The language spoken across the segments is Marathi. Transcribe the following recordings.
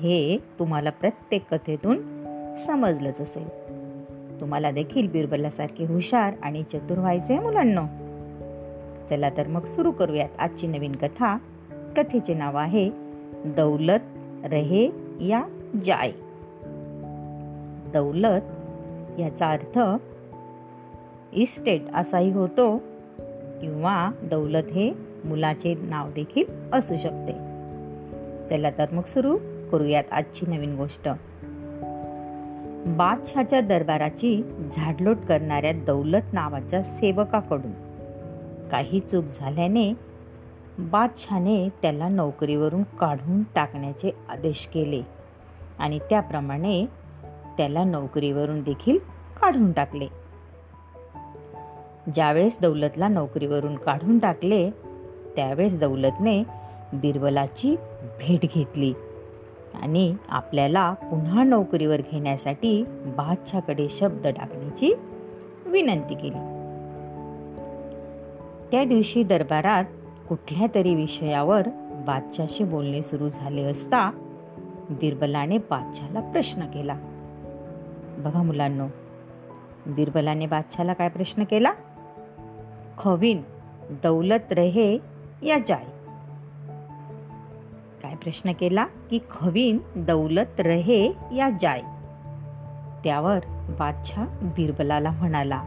हे तुम्हाला प्रत्येक कथेतून समजलंच असेल. तुम्हाला देखील बिरबलासारखे हुशार आणि चतुर व्हायचे मुलांना. चला तर मग सुरू करूयात आजची नवीन कथा. कथेचे नाव आहे दौलत रहे या जाय दौलत याचा अर्थ इस्टेट असाही होतो किंवा दौलत हे मुलाचे नाव देखील असू शकते. चला तर मग सुरू करूयात आजची नवीन गोष्ट. बादशहाच्या दरबाराची झाडलोट करणाऱ्या दौलत नावाच्या सेवकाकडून. काही चूक झाल्याने बादशहाने त्याला नोकरीवरून काढून टाकण्याचे आदेश केले आणि त्याप्रमाणे त्याला नोकरीवरून देखील काढून टाकले. ज्यावेळेस दौलतला नोकरीवरून काढून टाकले त्यावेळेस दौलतने बिरबलाची भेट घेतली. आणि आपल्याला पुन्हा नोकरीवर घेण्यासाठी बादशाकडे शब्द टाकण्याची विनंती केली. त्या दिवशी दरबारात कुठल्या तरी विषयावर बादशाशी बोलणे सुरू झाले असता बिरबलाने बादशाला प्रश्न केला. बघा मुलांनो बिरबलाने बादशाला काय प्रश्न केला? खवीन दौलत रहे या जाय. काय प्रश्न केला की खवीन दौलत रहे या जाय? त्यावर बादशाह बिरबलाला म्हणाला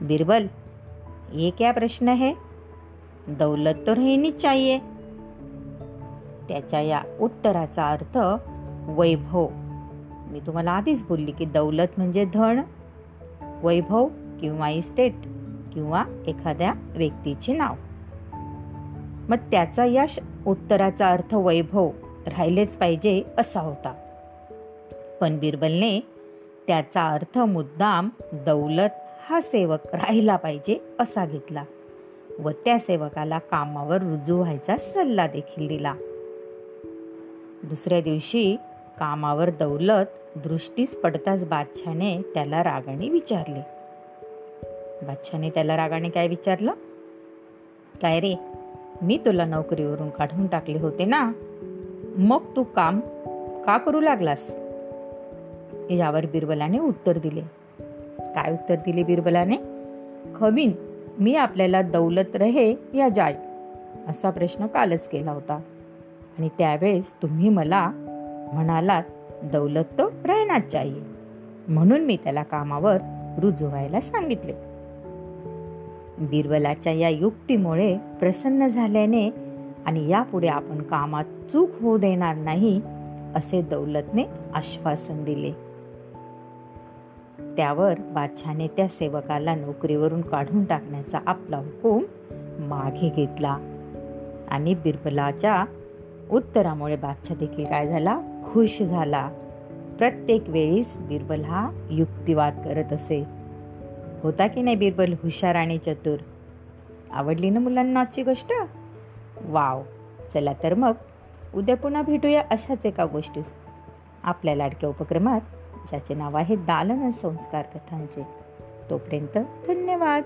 बिरबल ये क्या प्रश्न है? दौलत तो रहनी चाहिए. त्याच्या या उत्तराचा अर्थ वैभव. मी तुम्हाला आधीच बोलली की दौलत म्हणजे धन वैभव किंवा इस्टेट किंवा एखाद्या व्यक्तीचे नाव. मग त्याचा या उत्तराचा अर्थ वैभव राहिलेच पाहिजे असा होता. पण बिरबलने त्याचा अर्थ मुद्दाम दौलत हा सेवक राहिला पाहिजे असा घेतला व त्या सेवकाला कामावर रुजू व्हायचा सल्ला देखील दिला. दुसऱ्या दिवशी कामावर दौलत दृष्टीस पडताच बादशाने त्याला रागाने विचारले. बादशाने त्याला रागाने काय विचारलं? काय रे मी तुला नोकरीवरून काढून टाकले होते ना? मग तू काम का करू लागलास? यावर बिरबलाने उत्तर दिले. काय उत्तर दिले बिरबलाने? खवीन मी आपल्याला दौलत रहे या जाय असा प्रश्न कालच केला होता. आणि त्यावेळेस तुम्ही मला म्हणालात दौलत तो रहनाच चाहिए म्हणून मी त्याला कामावर रुजवायला सांगितले. बिरबलाच्या या युक्तीमुळे प्रसन्न झाल्याने आणि यापुढे आपण कामात चूक होऊ देणार नाही असे दौलतने आश्वासन दिले. त्यावर बादशहाने त्या सेवकाला नोकरीवरून काढून टाकण्याचा आपला हुकूम मागे घेतला आणि बिरबलाच्या उत्तरामुळे बादशाह देखील काय झाला? खुश झाला. प्रत्येक वेळीस बिरबल हा युक्तिवाद करत असे. होता की नाही बिरबल? हुशार आणि चतुर. आवडली ना मुलांना आजची गोष्ट? वाव. चला तर मग उद्या पुन्हा भेटूया अशाच एका गोष्टीस. आपल्या लाडक्या उपक्रमात ज्याचे नाव आहे दालन संस्कार कथांचे. तोपर्यंत धन्यवाद.